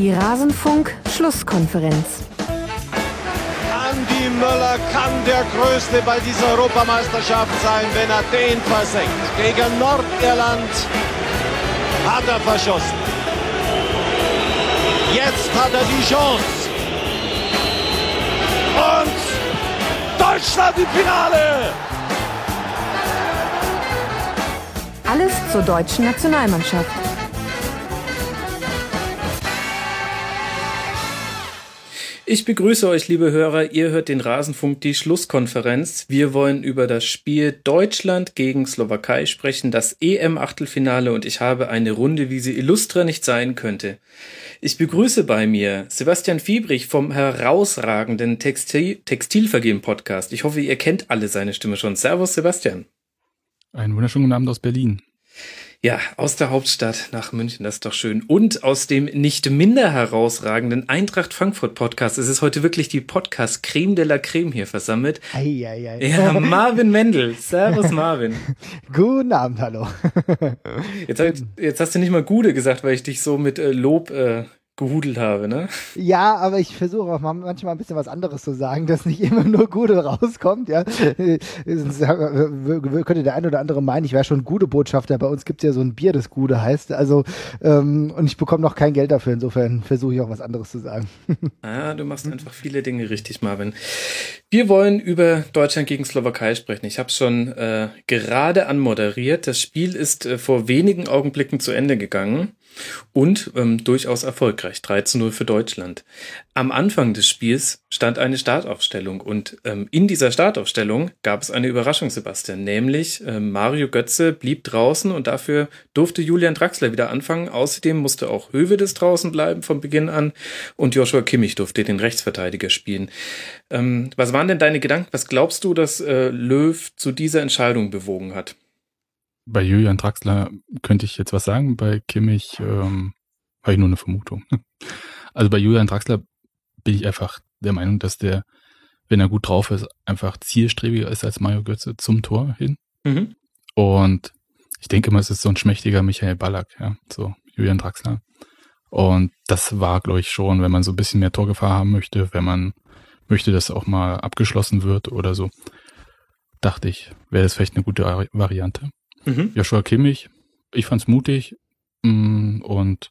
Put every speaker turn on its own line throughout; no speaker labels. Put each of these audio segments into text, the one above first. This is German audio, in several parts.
Die Rasenfunk-Schlusskonferenz.
Andi Möller kann der Größte bei dieser Europameisterschaft sein, wenn er den versenkt. Gegen Nordirland hat er verschossen. Jetzt hat er die Chance. Und Deutschland im Finale!
Alles zur deutschen Nationalmannschaft.
Ich begrüße euch, liebe Hörer. Ihr hört den Rasenfunk, die Schlusskonferenz. Wir wollen über das Spiel Deutschland gegen Slowakei sprechen, das EM-Achtelfinale und ich habe eine Runde, wie sie illustre nicht sein könnte. Ich begrüße bei mir Sebastian Fiebrich vom herausragenden Textil Textilvergehen-Podcast. Ich hoffe, ihr kennt alle seine Stimme schon. Servus, Sebastian.
Einen wunderschönen Abend aus Berlin.
Ja, aus der Hauptstadt nach München, das ist doch schön. Und aus dem nicht minder herausragenden Eintracht Frankfurt Podcast. Es ist heute wirklich die Podcast Creme de la Creme hier versammelt.
Ei, ei, ei.
Ja, Marvin Mendel. Servus, Marvin.
Guten Abend, hallo.
Jetzt, jetzt, hast du nicht mal Gude gesagt, weil ich dich so mit äh, Lob äh, gehudelt habe, ne?
Ja, aber ich versuche auch manchmal ein bisschen was anderes zu sagen, dass nicht immer nur Gute rauskommt, ja. Könnte der eine oder andere meinen, ich wäre schon gute Botschafter. Bei uns gibt es ja so ein Bier, das Gute heißt. Also, ähm, und ich bekomme noch kein Geld dafür. Insofern versuche ich auch was anderes zu sagen.
Ah, du machst einfach viele Dinge richtig, Marvin. Wir wollen über Deutschland gegen Slowakei sprechen. Ich habe es schon äh, gerade anmoderiert. Das Spiel ist äh, vor wenigen Augenblicken zu Ende gegangen und ähm, durchaus erfolgreich. 3 zu 0 für Deutschland. Am Anfang des Spiels stand eine Startaufstellung und ähm, in dieser Startaufstellung gab es eine Überraschung, Sebastian, nämlich äh, Mario Götze blieb draußen und dafür durfte Julian Draxler wieder anfangen. Außerdem musste auch Hövedes draußen bleiben von Beginn an und Joshua Kimmich durfte den Rechtsverteidiger spielen. Ähm, was waren denn deine Gedanken? Was glaubst du, dass äh, Löw zu dieser Entscheidung bewogen hat?
Bei Julian Draxler könnte ich jetzt was sagen, bei Kimmich ähm, habe ich nur eine Vermutung. Also bei Julian Draxler bin ich einfach der Meinung, dass der, wenn er gut drauf ist, einfach zielstrebiger ist als Mario Götze zum Tor hin. Mhm. Und ich denke mal, es ist so ein schmächtiger Michael Ballack, ja, so Julian Draxler. Und das war, glaube ich, schon, wenn man so ein bisschen mehr Torgefahr haben möchte, wenn man möchte, dass auch mal abgeschlossen wird oder so, dachte ich, wäre das vielleicht eine gute Variante. Mhm. Joshua Kimmich, ich fand's mutig mm, und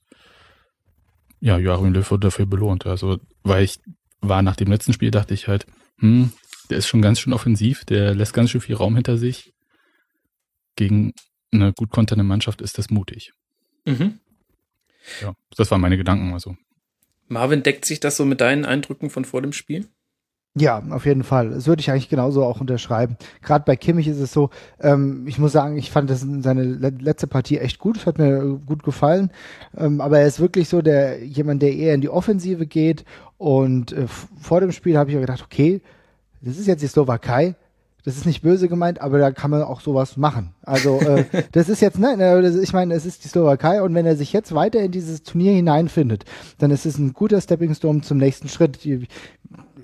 ja, Joachim Löw wurde dafür belohnt. Also, weil ich war nach dem letzten Spiel, dachte ich halt, hm, der ist schon ganz schön offensiv, der lässt ganz schön viel Raum hinter sich. Gegen eine gut konternde Mannschaft ist das mutig. Mhm. Ja, das waren meine Gedanken also.
Marvin, deckt sich das so mit deinen Eindrücken von vor dem Spiel?
Ja, auf jeden Fall. Das würde ich eigentlich genauso auch unterschreiben. Gerade bei Kimmich ist es so, ähm, ich muss sagen, ich fand das seine letzte Partie echt gut. Es hat mir gut gefallen. Ähm, aber er ist wirklich so der jemand, der eher in die Offensive geht. Und äh, vor dem Spiel habe ich mir gedacht, okay, das ist jetzt die Slowakei. Das ist nicht böse gemeint, aber da kann man auch sowas machen. Also äh, das ist jetzt, ne, ich meine, es ist die Slowakei und wenn er sich jetzt weiter in dieses Turnier hineinfindet, dann ist es ein guter Stepping Stone zum nächsten Schritt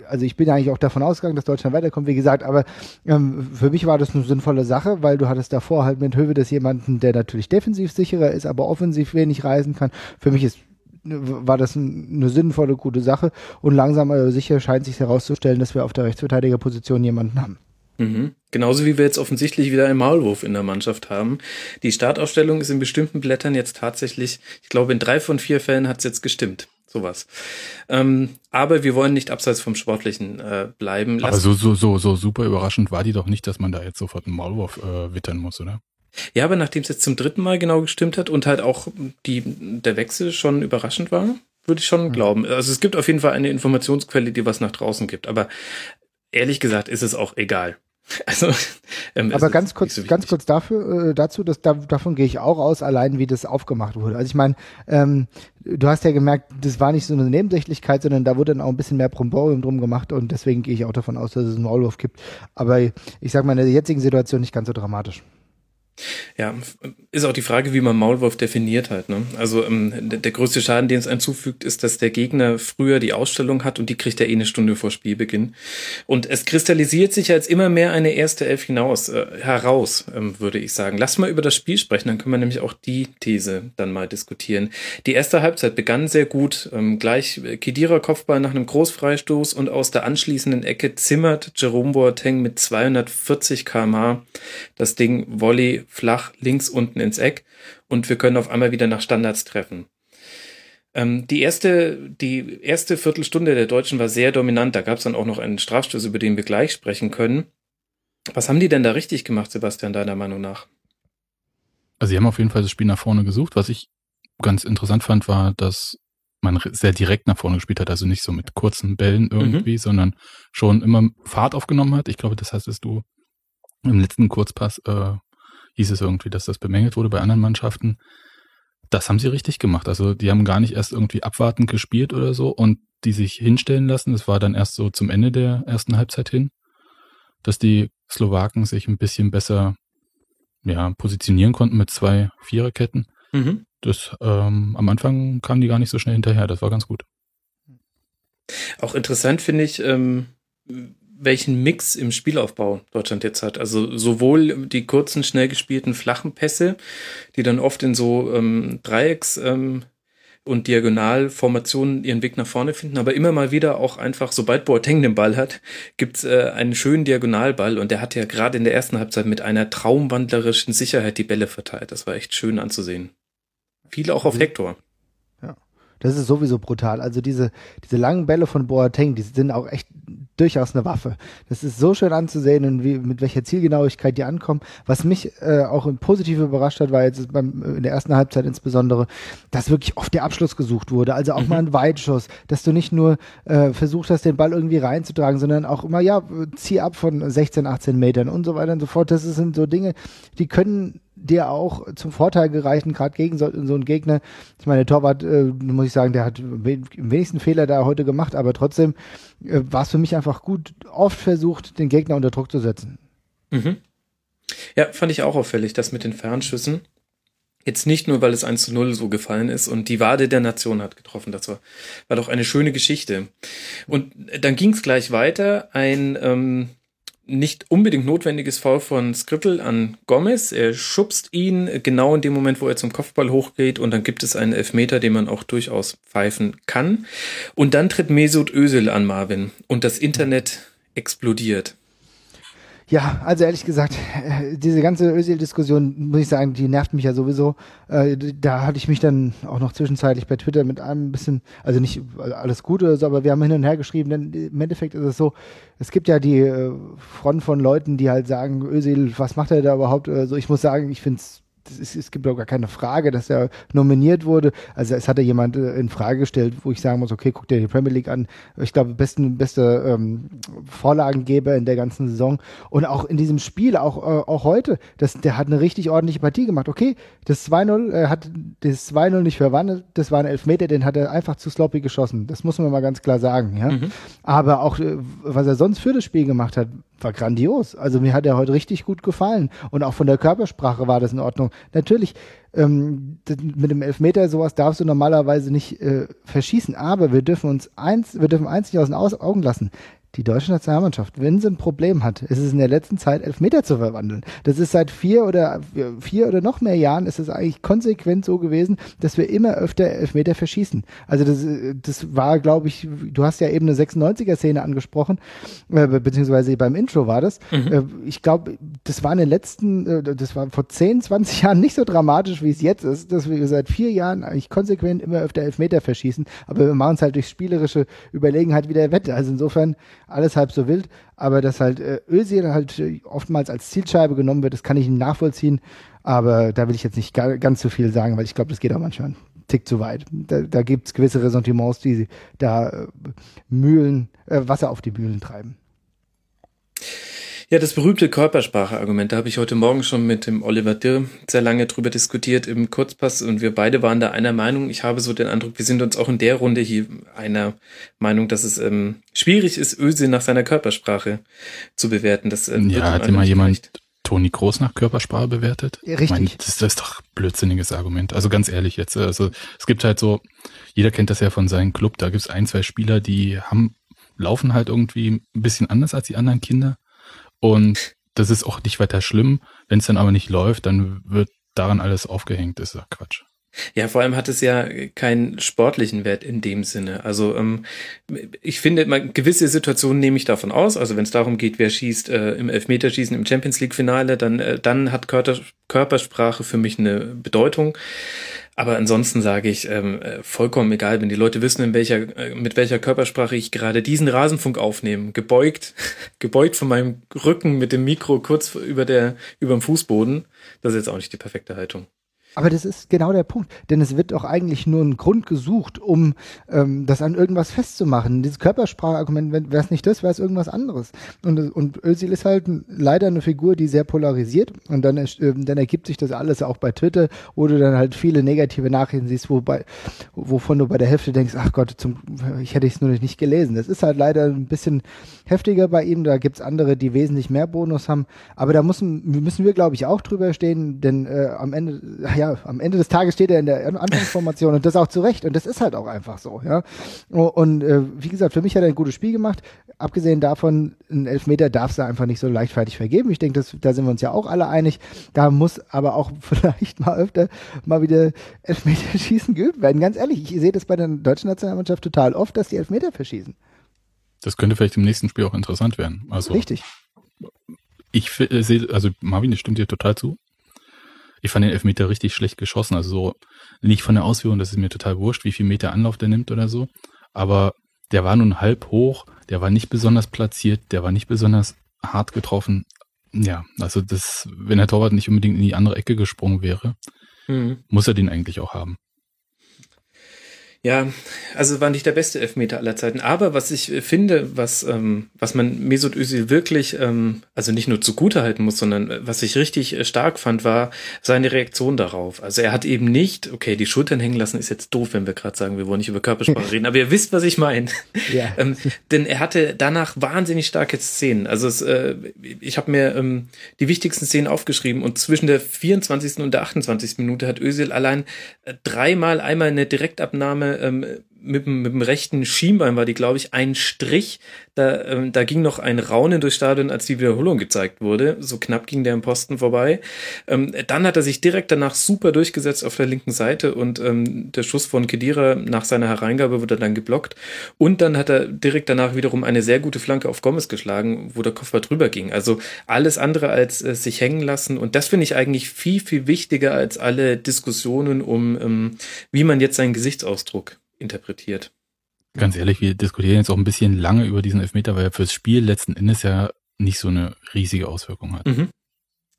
also ich bin ja eigentlich auch davon ausgegangen, dass Deutschland weiterkommt, wie gesagt, aber ähm, für mich war das eine sinnvolle Sache, weil du hattest davor halt mit Höwe des jemanden, der natürlich defensiv sicherer ist, aber offensiv wenig reisen kann. Für mich ist war das eine sinnvolle, gute Sache und langsam aber sicher scheint sich herauszustellen, dass wir auf der Rechtsverteidigerposition jemanden haben.
Mhm. Genauso wie wir jetzt offensichtlich wieder einen Maulwurf in der Mannschaft haben. Die Startaufstellung ist in bestimmten Blättern jetzt tatsächlich, ich glaube, in drei von vier Fällen hat es jetzt gestimmt sowas. Ähm, aber wir wollen nicht abseits vom Sportlichen äh, bleiben.
Lass aber so, so, so, so super überraschend war die doch nicht, dass man da jetzt sofort einen Maulwurf äh, wittern muss, oder?
Ja, aber nachdem es jetzt zum dritten Mal genau gestimmt hat und halt auch die, der Wechsel schon überraschend war, würde ich schon mhm. glauben. Also es gibt auf jeden Fall eine Informationsquelle, die was nach draußen gibt. Aber ehrlich gesagt ist es auch egal. Also,
ähm, aber ganz kurz, so ganz kurz dafür, äh, dazu, dass da, davon gehe ich auch aus, allein wie das aufgemacht wurde. Also ich meine, ähm, du hast ja gemerkt, das war nicht so eine Nebensächlichkeit, sondern da wurde dann auch ein bisschen mehr Promborium drum gemacht und deswegen gehe ich auch davon aus, dass es einen Maulwurf gibt. Aber ich sag mal, in der jetzigen Situation nicht ganz so dramatisch.
Ja, ist auch die Frage, wie man Maulwurf definiert halt. Ne? Also ähm, der, größte Schaden, den es einem zufügt, ist, dass der Gegner früher die Ausstellung hat und die kriegt er eh eine Stunde vor Spielbeginn. Und es kristallisiert sich jetzt immer mehr eine erste Elf hinaus, äh, heraus, ähm, würde ich sagen. Lass mal über das Spiel sprechen, dann können wir nämlich auch die These dann mal diskutieren. Die erste Halbzeit begann sehr gut. Ähm, gleich Kedira Kopfball nach einem Großfreistoß und aus der anschließenden Ecke zimmert Jerome Boateng mit 240 kmh das Ding Volley flach links unten ins Eck und wir können auf einmal wieder nach Standards treffen. Ähm, die erste, die erste Viertelstunde der Deutschen war sehr dominant. Da gab es dann auch noch einen Strafstoß, über den wir gleich sprechen können. Was haben die denn da richtig gemacht, Sebastian, deiner Meinung nach?
Also sie haben auf jeden Fall das Spiel nach vorne gesucht. Was ich ganz interessant fand, war, dass man sehr direkt nach vorne gespielt hat, also nicht so mit kurzen Bällen irgendwie, mhm. sondern schon immer Fahrt aufgenommen hat. Ich glaube, das heißt, dass du im letzten Kurzpass äh, hieß es irgendwie, dass das bemängelt wurde bei anderen Mannschaften. Das haben sie richtig gemacht. Also die haben gar nicht erst irgendwie abwartend gespielt oder so und die sich hinstellen lassen. Das war dann erst so zum Ende der ersten Halbzeit hin, dass die Slowaken sich ein bisschen besser ja, positionieren konnten mit zwei Viererketten. Mhm. Das ähm, am Anfang kamen die gar nicht so schnell hinterher. Das war ganz gut.
Auch interessant finde ich, ähm, welchen Mix im Spielaufbau Deutschland jetzt hat. Also sowohl die kurzen, schnell gespielten flachen Pässe, die dann oft in so ähm, Dreiecks ähm, und Diagonalformationen ihren Weg nach vorne finden, aber immer mal wieder auch einfach, sobald Boateng den Ball hat, gibt's äh, einen schönen Diagonalball und der hat ja gerade in der ersten Halbzeit mit einer traumwandlerischen Sicherheit die Bälle verteilt. Das war echt schön anzusehen. Viel auch auf mhm. Hector.
Das ist sowieso brutal. Also diese, diese langen Bälle von Boateng, die sind auch echt durchaus eine Waffe. Das ist so schön anzusehen und wie, mit welcher Zielgenauigkeit die ankommen. Was mich äh, auch positiv überrascht hat, war jetzt beim, in der ersten Halbzeit insbesondere, dass wirklich oft der Abschluss gesucht wurde. Also auch mhm. mal ein Weitschuss, dass du nicht nur äh, versucht hast, den Ball irgendwie reinzutragen, sondern auch immer, ja, zieh ab von 16, 18 Metern und so weiter und so fort. Das sind so Dinge, die können dir auch zum Vorteil gereichen, gerade gegen so, so einen Gegner. Ich meine, Torwart, äh, muss ich sagen, der hat im wenigsten Fehler da heute gemacht, aber trotzdem äh, war es für mich einfach gut, oft versucht, den Gegner unter Druck zu setzen.
Mhm. Ja, fand ich auch auffällig, das mit den Fernschüssen. Jetzt nicht nur, weil es 1 zu 0 so gefallen ist und die Wade der Nation hat getroffen. Das war, war doch eine schöne Geschichte. Und dann ging es gleich weiter. Ein ähm, nicht unbedingt notwendiges Foul von Skriptel an Gomez. Er schubst ihn genau in dem Moment, wo er zum Kopfball hochgeht und dann gibt es einen Elfmeter, den man auch durchaus pfeifen kann. Und dann tritt Mesut Özil an Marvin und das Internet explodiert.
Ja, also ehrlich gesagt, äh, diese ganze Özil-Diskussion, muss ich sagen, die nervt mich ja sowieso. Äh, da hatte ich mich dann auch noch zwischenzeitlich bei Twitter mit einem bisschen, also nicht alles gut oder so, aber wir haben hin und her geschrieben, denn im Endeffekt ist es so, es gibt ja die äh, Front von Leuten, die halt sagen, Özil, was macht er da überhaupt? Also ich muss sagen, ich finde es ist, es gibt auch gar keine Frage, dass er nominiert wurde. Also es hatte jemand äh, in Frage gestellt, wo ich sagen muss, okay, guck dir die Premier League an. Ich glaube, besten, beste ähm, Vorlagengeber in der ganzen Saison. Und auch in diesem Spiel, auch, äh, auch heute, das, der hat eine richtig ordentliche Partie gemacht. Okay, das 2-0, er hat das 2-0 nicht verwandelt, das war ein Elfmeter, den hat er einfach zu sloppy geschossen. Das muss man mal ganz klar sagen, ja. Mhm. Aber auch, äh, was er sonst für das Spiel gemacht hat, war grandios. Also mir hat er heute richtig gut gefallen. Und auch von der Körpersprache war das in Ordnung. Natürlich, ähm, mit dem Elfmeter sowas darfst du normalerweise nicht äh, verschießen. Aber wir dürfen uns eins, wir dürfen eins nicht aus den Augen lassen die deutsche Nationalmannschaft, wenn sie ein Problem hat, ist es in der letzten Zeit Elfmeter zu verwandeln. Das ist seit vier oder vier oder noch mehr Jahren ist es eigentlich konsequent so gewesen, dass wir immer öfter Elfmeter verschießen. Also das, das war, glaube ich, du hast ja eben eine 96er-Szene angesprochen, äh, beziehungsweise beim Intro war das. Mhm. Äh, ich glaube, das war in den letzten, äh, das war vor 10, 20 Jahren nicht so dramatisch, wie es jetzt ist, dass wir seit vier Jahren eigentlich konsequent immer öfter Elfmeter verschießen, aber wir machen es halt durch spielerische Überlegenheit wieder wette. Also insofern alles halb so wild, aber dass halt äh, Özil halt äh, oftmals als Zielscheibe genommen wird, das kann ich nachvollziehen, aber da will ich jetzt nicht gar, ganz so viel sagen, weil ich glaube, das geht auch manchmal einen Tick zu weit. Da, da gibt es gewisse Ressentiments, die da äh, Mühlen, äh, Wasser auf die Mühlen treiben.
Ja, das berühmte Körpersprache-Argument, da habe ich heute Morgen schon mit dem Oliver Dirr sehr lange drüber diskutiert im Kurzpass und wir beide waren da einer Meinung. Ich habe so den Eindruck, wir sind uns auch in der Runde hier einer Meinung, dass es ähm, schwierig ist, Öse nach seiner Körpersprache zu bewerten. Das,
ähm, ja, hat immer jemand Toni Groß nach Körpersprache bewertet?
Richtig.
Meine, das, das ist doch blödsinniges Argument. Also ganz ehrlich jetzt. Also es gibt halt so, jeder kennt das ja von seinem Club, da gibt es ein, zwei Spieler, die haben, laufen halt irgendwie ein bisschen anders als die anderen Kinder. Und das ist auch nicht weiter schlimm. Wenn es dann aber nicht läuft, dann wird daran alles aufgehängt. Das ist ja Quatsch.
Ja, vor allem hat es ja keinen sportlichen Wert in dem Sinne. Also ähm, ich finde, man, gewisse Situationen nehme ich davon aus. Also wenn es darum geht, wer schießt äh, im Elfmeterschießen im Champions League Finale, dann äh, dann hat Körper, Körpersprache für mich eine Bedeutung. Aber ansonsten sage ich ähm, äh, vollkommen egal, wenn die Leute wissen, in welcher äh, mit welcher Körpersprache ich gerade diesen Rasenfunk aufnehme, gebeugt, gebeugt von meinem Rücken mit dem Mikro kurz über der über dem Fußboden, das ist jetzt auch nicht die perfekte Haltung.
Aber das ist genau der Punkt, denn es wird doch eigentlich nur ein Grund gesucht, um ähm, das an irgendwas festzumachen. Dieses Körpersprachargument, wäre es nicht das, wäre es irgendwas anderes. Und, und Özil ist halt leider eine Figur, die sehr polarisiert und dann, äh, dann ergibt sich das alles auch bei Twitter, wo du dann halt viele negative Nachrichten siehst, wobei, wovon du bei der Hälfte denkst, ach Gott, zum, ich hätte es nur nicht gelesen. Das ist halt leider ein bisschen heftiger bei ihm, da gibt's andere, die wesentlich mehr Bonus haben, aber da müssen, müssen wir, glaube ich, auch drüber stehen, denn äh, am Ende, ja, ja, am Ende des Tages steht er in der Anfangsformation und das auch zu Recht. Und das ist halt auch einfach so, ja. Und äh, wie gesagt, für mich hat er ein gutes Spiel gemacht. Abgesehen davon, ein Elfmeter darfst du einfach nicht so leichtfertig vergeben. Ich denke, da sind wir uns ja auch alle einig. Da muss aber auch vielleicht mal öfter mal wieder Elfmeter schießen geübt werden. Ganz ehrlich, ich sehe das bei der deutschen Nationalmannschaft total oft, dass die Elfmeter verschießen.
Das könnte vielleicht im nächsten Spiel auch interessant werden. Also,
Richtig.
Ich äh, sehe, also Marvin, das stimmt dir total zu. Ich fand den Elfmeter richtig schlecht geschossen. Also so, nicht von der Ausführung, das ist mir total wurscht, wie viel Meter Anlauf der nimmt oder so. Aber der war nun halb hoch, der war nicht besonders platziert, der war nicht besonders hart getroffen. Ja, also das, wenn der Torwart nicht unbedingt in die andere Ecke gesprungen wäre, mhm. muss er den eigentlich auch haben.
Ja, also war nicht der beste Elfmeter aller Zeiten. Aber was ich finde, was, ähm, was man Mesut Özil wirklich, ähm, also nicht nur zugute halten muss, sondern äh, was ich richtig äh, stark fand, war seine Reaktion darauf. Also er hat eben nicht, okay, die Schultern hängen lassen ist jetzt doof, wenn wir gerade sagen, wir wollen nicht über Körpersprache reden, aber ihr wisst, was ich meine. Ja. ähm, denn er hatte danach wahnsinnig starke Szenen. Also es, äh, ich habe mir ähm, die wichtigsten Szenen aufgeschrieben und zwischen der 24. und der 28. Minute hat Özil allein äh, dreimal einmal eine Direktabnahme ähm, mit, mit dem rechten Schienbein war die, glaube ich, ein Strich. Da, ähm, da ging noch ein Raunen durchs Stadion, als die Wiederholung gezeigt wurde. So knapp ging der im Posten vorbei. Ähm, dann hat er sich direkt danach super durchgesetzt auf der linken Seite und ähm, der Schuss von Kedira nach seiner Hereingabe wurde dann geblockt. Und dann hat er direkt danach wiederum eine sehr gute Flanke auf Gomez geschlagen, wo der Kopf drüber ging. Also alles andere als äh, sich hängen lassen. Und das finde ich eigentlich viel, viel wichtiger als alle Diskussionen um, ähm, wie man jetzt seinen Gesichtsausdruck interpretiert.
Ganz ehrlich, wir diskutieren jetzt auch ein bisschen lange über diesen Elfmeter, weil er fürs Spiel letzten Endes ja nicht so eine riesige Auswirkung hat. Mhm.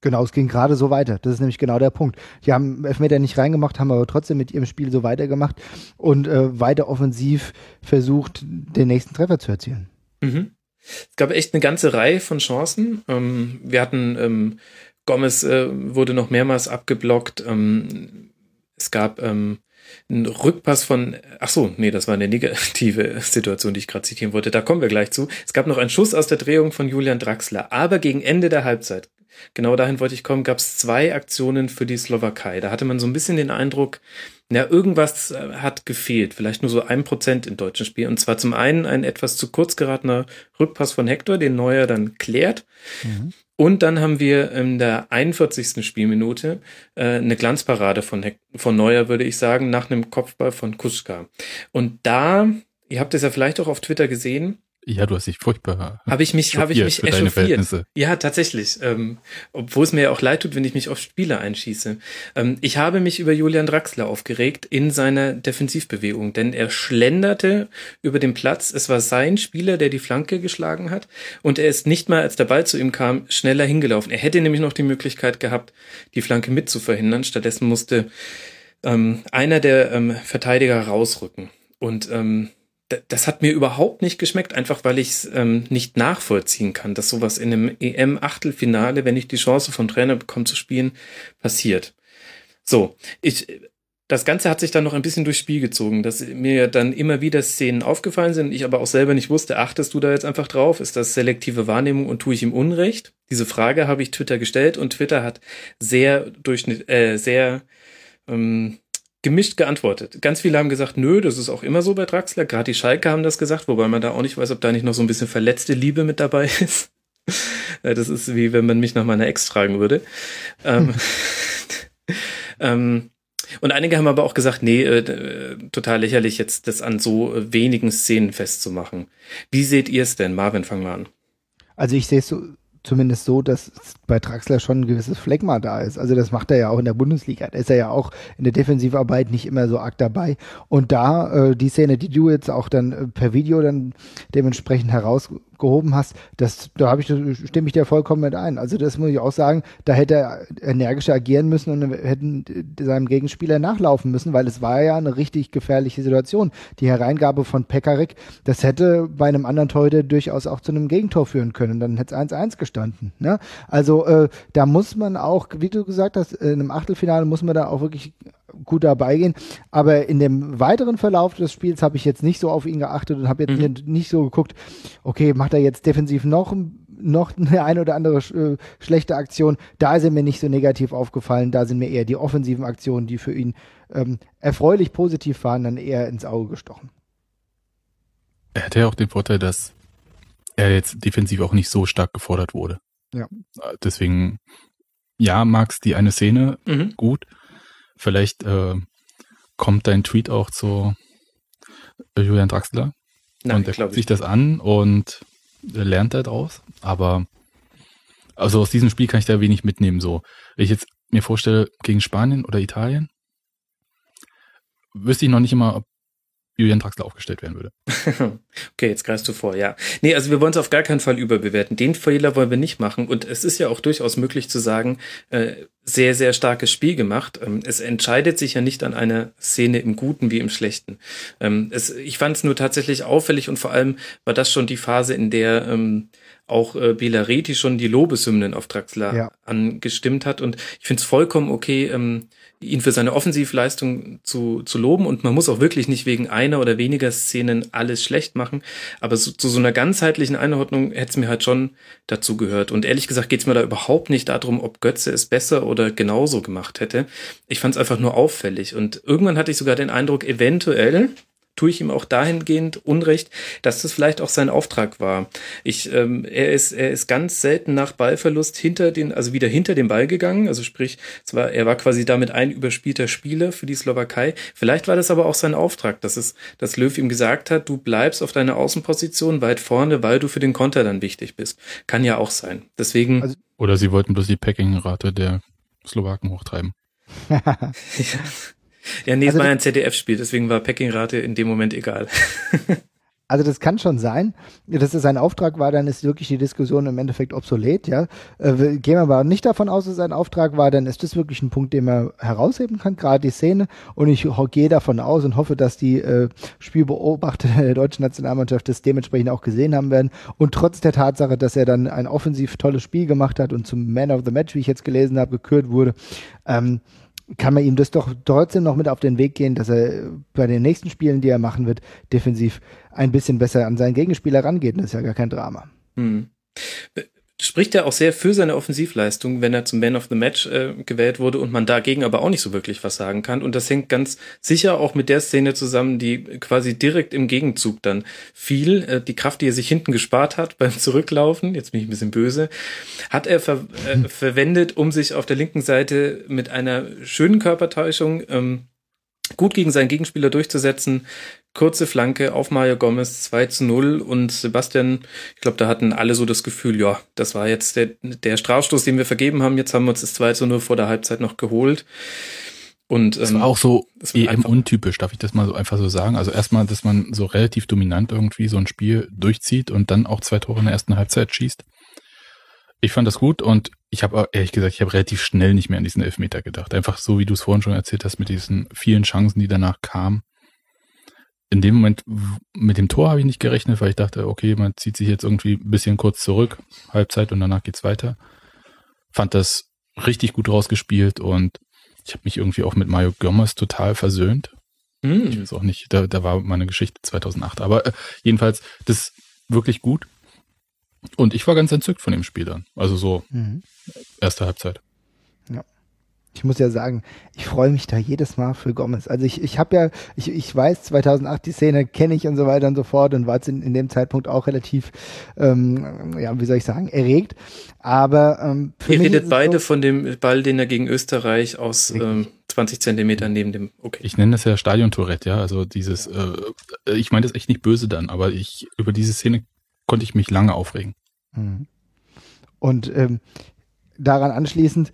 Genau, es ging gerade so weiter. Das ist nämlich genau der Punkt. Die haben Elfmeter nicht reingemacht, haben aber trotzdem mit ihrem Spiel so weitergemacht und äh, weiter offensiv versucht, den nächsten Treffer zu erzielen.
Mhm. Es gab echt eine ganze Reihe von Chancen. Ähm, wir hatten ähm, Gomez äh, wurde noch mehrmals abgeblockt. Ähm, es gab ähm, ein Rückpass von, ach so, nee, das war eine negative Situation, die ich gerade zitieren wollte. Da kommen wir gleich zu. Es gab noch einen Schuss aus der Drehung von Julian Draxler, aber gegen Ende der Halbzeit, genau dahin wollte ich kommen, gab es zwei Aktionen für die Slowakei. Da hatte man so ein bisschen den Eindruck, na, irgendwas äh, hat gefehlt, vielleicht nur so ein Prozent im deutschen Spiel. Und zwar zum einen ein etwas zu kurz geratener Rückpass von Hector, den Neuer dann klärt. Mhm. Und dann haben wir in der 41. Spielminute äh, eine Glanzparade von, von Neuer, würde ich sagen, nach einem Kopfball von Kuska. Und da, ihr habt es ja vielleicht auch auf Twitter gesehen,
ja, du hast dich furchtbar.
Habe ich mich, habe ich mich echauffiert. Ja, tatsächlich. Ähm, obwohl es mir ja auch leid tut, wenn ich mich auf Spieler einschieße. Ähm, ich habe mich über Julian Draxler aufgeregt in seiner Defensivbewegung, denn er schlenderte über den Platz. Es war sein Spieler, der die Flanke geschlagen hat, und er ist nicht mal, als der Ball zu ihm kam, schneller hingelaufen. Er hätte nämlich noch die Möglichkeit gehabt, die Flanke mit zu verhindern. Stattdessen musste ähm, einer der ähm, Verteidiger rausrücken. Und ähm, das hat mir überhaupt nicht geschmeckt, einfach weil ich es ähm, nicht nachvollziehen kann, dass sowas in einem EM-Achtelfinale, wenn ich die Chance vom Trainer bekomme zu spielen, passiert. So, ich das Ganze hat sich dann noch ein bisschen durchs Spiel gezogen, dass mir dann immer wieder Szenen aufgefallen sind, ich aber auch selber nicht wusste, achtest du da jetzt einfach drauf? Ist das selektive Wahrnehmung und tue ich ihm Unrecht? Diese Frage habe ich Twitter gestellt und Twitter hat sehr durchschnitt, äh, sehr ähm, gemischt geantwortet. Ganz viele haben gesagt, nö, das ist auch immer so bei Draxler. Gerade die Schalke haben das gesagt, wobei man da auch nicht weiß, ob da nicht noch so ein bisschen verletzte Liebe mit dabei ist. das ist wie wenn man mich nach meiner Ex fragen würde. ähm, ähm, und einige haben aber auch gesagt, nee, äh, total lächerlich, jetzt das an so wenigen Szenen festzumachen. Wie seht ihr es denn? Marvin, fang mal an.
Also ich sehe es so, zumindest so, dass bei Traxler schon ein gewisses Phlegma da ist. Also das macht er ja auch in der Bundesliga. Da ist er ja auch in der Defensivarbeit nicht immer so arg dabei. Und da, äh, die Szene, die du jetzt auch dann äh, per Video dann dementsprechend heraus gehoben hast, das, da habe ich, stimme ich dir vollkommen mit ein. Also das muss ich auch sagen, da hätte er energischer agieren müssen und hätten seinem Gegenspieler nachlaufen müssen, weil es war ja eine richtig gefährliche Situation. Die Hereingabe von Pekarik, das hätte bei einem anderen Torhüter durchaus auch zu einem Gegentor führen können. Dann hätte es 1-1 gestanden. Ne? Also äh, da muss man auch, wie du gesagt hast, in einem Achtelfinale muss man da auch wirklich gut dabei gehen. Aber in dem weiteren Verlauf des Spiels habe ich jetzt nicht so auf ihn geachtet und habe jetzt mhm. nicht so geguckt, okay, macht er jetzt defensiv noch noch eine ein oder andere äh, schlechte Aktion. Da sind mir nicht so negativ aufgefallen. Da sind mir eher die offensiven Aktionen, die für ihn ähm, erfreulich positiv waren, dann eher ins Auge gestochen.
Er hatte ja auch den Vorteil, dass er jetzt defensiv auch nicht so stark gefordert wurde.
Ja.
Deswegen, ja, magst die eine Szene mhm. gut, Vielleicht äh, kommt dein Tweet auch zu Julian Draxler Nein, und er guckt sich das an und lernt daraus. Aber also aus diesem Spiel kann ich da wenig mitnehmen. So, wenn ich jetzt mir vorstelle, gegen Spanien oder Italien, wüsste ich noch nicht immer, ob Julian Draxler aufgestellt werden würde.
okay, jetzt greifst du vor, ja. Nee, also wir wollen es auf gar keinen Fall überbewerten. Den Fehler wollen wir nicht machen. Und es ist ja auch durchaus möglich zu sagen, äh, sehr, sehr starkes Spiel gemacht. Ähm, es entscheidet sich ja nicht an einer Szene im Guten wie im Schlechten. Ähm, es, ich fand es nur tatsächlich auffällig und vor allem war das schon die Phase, in der ähm, auch äh, Belareti schon die Lobeshymnen auf Draxler ja. angestimmt hat. Und ich finde es vollkommen okay, ähm, ihn für seine Offensivleistung zu, zu loben. Und man muss auch wirklich nicht wegen einer oder weniger Szenen alles schlecht machen. Aber so, zu so einer ganzheitlichen Einordnung hätte es mir halt schon dazu gehört. Und ehrlich gesagt geht es mir da überhaupt nicht darum, ob Götze es besser oder genauso gemacht hätte. Ich fand es einfach nur auffällig. Und irgendwann hatte ich sogar den Eindruck, eventuell tue ich ihm auch dahingehend Unrecht, dass das vielleicht auch sein Auftrag war. Ich, ähm, er ist, er ist ganz selten nach Ballverlust hinter den, also wieder hinter den Ball gegangen. Also sprich, es war, er war quasi damit ein überspielter Spieler für die Slowakei. Vielleicht war das aber auch sein Auftrag, dass es, dass Löw ihm gesagt hat, du bleibst auf deiner Außenposition weit vorne, weil du für den Konter dann wichtig bist. Kann ja auch sein. Deswegen.
Also, oder sie wollten bloß die Packing-Rate der Slowaken hochtreiben.
ja. Ja, nee, also es war ein ZDF-Spiel, deswegen war Packing-Rate in dem Moment egal.
Also das kann schon sein, dass es sein Auftrag war, dann ist wirklich die Diskussion im Endeffekt obsolet, ja. Äh, gehen wir aber nicht davon aus, dass es sein Auftrag war, dann ist das wirklich ein Punkt, den man herausheben kann, gerade die Szene. Und ich gehe davon aus und hoffe, dass die äh, Spielbeobachter der deutschen Nationalmannschaft das dementsprechend auch gesehen haben werden. Und trotz der Tatsache, dass er dann ein offensiv tolles Spiel gemacht hat und zum Man of the Match, wie ich jetzt gelesen habe, gekürt wurde, ähm, kann man ihm das doch trotzdem noch mit auf den Weg gehen, dass er bei den nächsten Spielen, die er machen wird, defensiv ein bisschen besser an seinen Gegenspieler rangeht. Das ist ja gar kein Drama. Hm
spricht ja auch sehr für seine Offensivleistung, wenn er zum Man of the Match äh, gewählt wurde und man dagegen aber auch nicht so wirklich was sagen kann. Und das hängt ganz sicher auch mit der Szene zusammen, die quasi direkt im Gegenzug dann fiel. Äh, die Kraft, die er sich hinten gespart hat beim Zurücklaufen, jetzt bin ich ein bisschen böse, hat er ver äh, verwendet, um sich auf der linken Seite mit einer schönen Körpertäuschung ähm, gut gegen seinen Gegenspieler durchzusetzen. Kurze Flanke auf Mario Gomez 2 zu 0 und Sebastian, ich glaube, da hatten alle so das Gefühl, ja, das war jetzt der, der Strafstoß, den wir vergeben haben. Jetzt haben wir uns das 2 zu 0 vor der Halbzeit noch geholt.
Und, ähm, das war auch so EM untypisch, darf ich das mal so einfach so sagen? Also erstmal, dass man so relativ dominant irgendwie so ein Spiel durchzieht und dann auch zwei Tore in der ersten Halbzeit schießt. Ich fand das gut und ich habe ehrlich gesagt, ich habe relativ schnell nicht mehr an diesen Elfmeter gedacht. Einfach so, wie du es vorhin schon erzählt hast, mit diesen vielen Chancen, die danach kamen. In dem Moment mit dem Tor habe ich nicht gerechnet, weil ich dachte, okay, man zieht sich jetzt irgendwie ein bisschen kurz zurück, Halbzeit und danach geht's weiter. Fand das richtig gut rausgespielt und Ich habe mich irgendwie auch mit Mario Gomez total versöhnt.
Hm.
Ich weiß auch nicht, da, da war meine Geschichte 2008. Aber äh, jedenfalls, das ist wirklich gut. Und ich war ganz entzückt von dem Spiel dann. Also so
Mhm.
erste Halbzeit.
Ich muss ja sagen, ich freue mich da jedes Mal für Gomez. Also ich, ich habe ja, ich, ich weiß, 2008 die Szene kenne ich und so weiter und so fort und war jetzt in, in dem Zeitpunkt auch relativ, ähm, ja, wie soll ich sagen, erregt. Aber ähm, für
Ihr redet beide
so,
von dem Ball, den er gegen Österreich aus ähm, 20 Zentimetern neben dem. Okay.
Ich nenne das ja Stadion-Tourette, ja. Also dieses, äh, ich meine das echt nicht böse dann, aber ich über diese Szene konnte ich mich lange aufregen.
Mhm. Und ähm, daran anschließend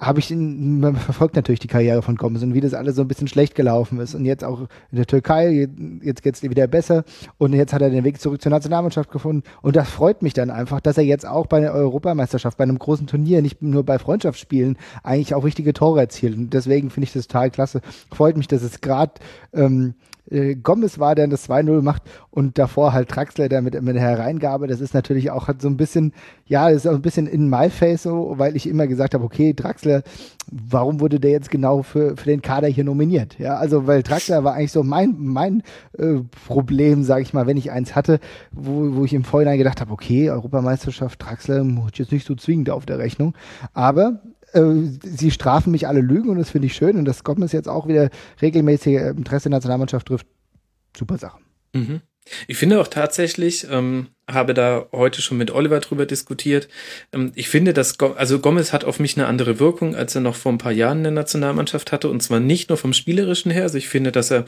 habe ich ihn, man verfolgt natürlich die Karriere von Gomez und wie das alles so ein bisschen schlecht gelaufen ist. Und jetzt auch in der Türkei, jetzt geht's wieder besser und jetzt hat er den Weg zurück zur Nationalmannschaft gefunden. Und das freut mich dann einfach, dass er jetzt auch bei der Europameisterschaft, bei einem großen Turnier, nicht nur bei Freundschaftsspielen, eigentlich auch wichtige Tore erzielt. Und deswegen finde ich das total klasse. Freut mich, dass es gerade ähm, äh, Gomez war, der das 2-0 macht und davor halt Traxler, der mit, mit der Hereingabe, das ist natürlich auch hat so ein bisschen, ja, das ist auch ein bisschen in my face so, weil ich immer gesagt habe, okay, Draxler, warum wurde der jetzt genau für, für den Kader hier nominiert? Ja, also weil Draxler war eigentlich so mein, mein äh, Problem, sage ich mal, wenn ich eins hatte, wo, wo ich im Vorhinein gedacht habe, okay, Europameisterschaft, Draxler muss jetzt nicht so zwingend auf der Rechnung, aber äh, sie strafen mich alle Lügen und das finde ich schön und das Gomez jetzt auch wieder regelmäßig äh, Interesse der Nationalmannschaft trifft. Super Sache.
Mhm. Ich finde auch tatsächlich, ähm, habe da heute schon mit Oliver drüber diskutiert. Ähm, ich finde, dass Go also Gomez hat auf mich eine andere Wirkung, als er noch vor ein paar Jahren in der Nationalmannschaft hatte. Und zwar nicht nur vom Spielerischen her. Also ich finde, dass er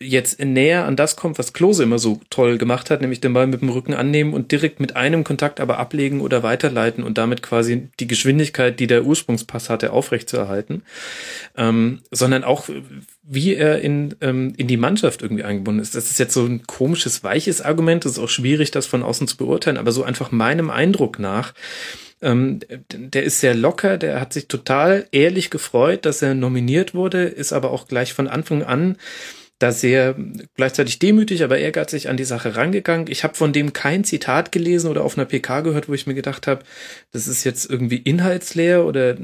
jetzt näher an das kommt, was Klose immer so toll gemacht hat, nämlich den Ball mit dem Rücken annehmen und direkt mit einem Kontakt aber ablegen oder weiterleiten und damit quasi die Geschwindigkeit, die der Ursprungspass hatte, aufrechtzuerhalten. Ähm, sondern auch, wie er in, ähm, in die Mannschaft irgendwie eingebunden ist. Das ist jetzt so ein komisches, weiches Argument. Das ist auch schwierig, das von außen zu beurteilen, aber so einfach meinem Eindruck nach, ähm, der ist sehr locker, der hat sich total ehrlich gefreut, dass er nominiert wurde, ist aber auch gleich von Anfang an da sehr gleichzeitig demütig, aber ehrgeizig an die Sache rangegangen. Ich habe von dem kein Zitat gelesen oder auf einer PK gehört, wo ich mir gedacht habe, das ist jetzt irgendwie inhaltsleer oder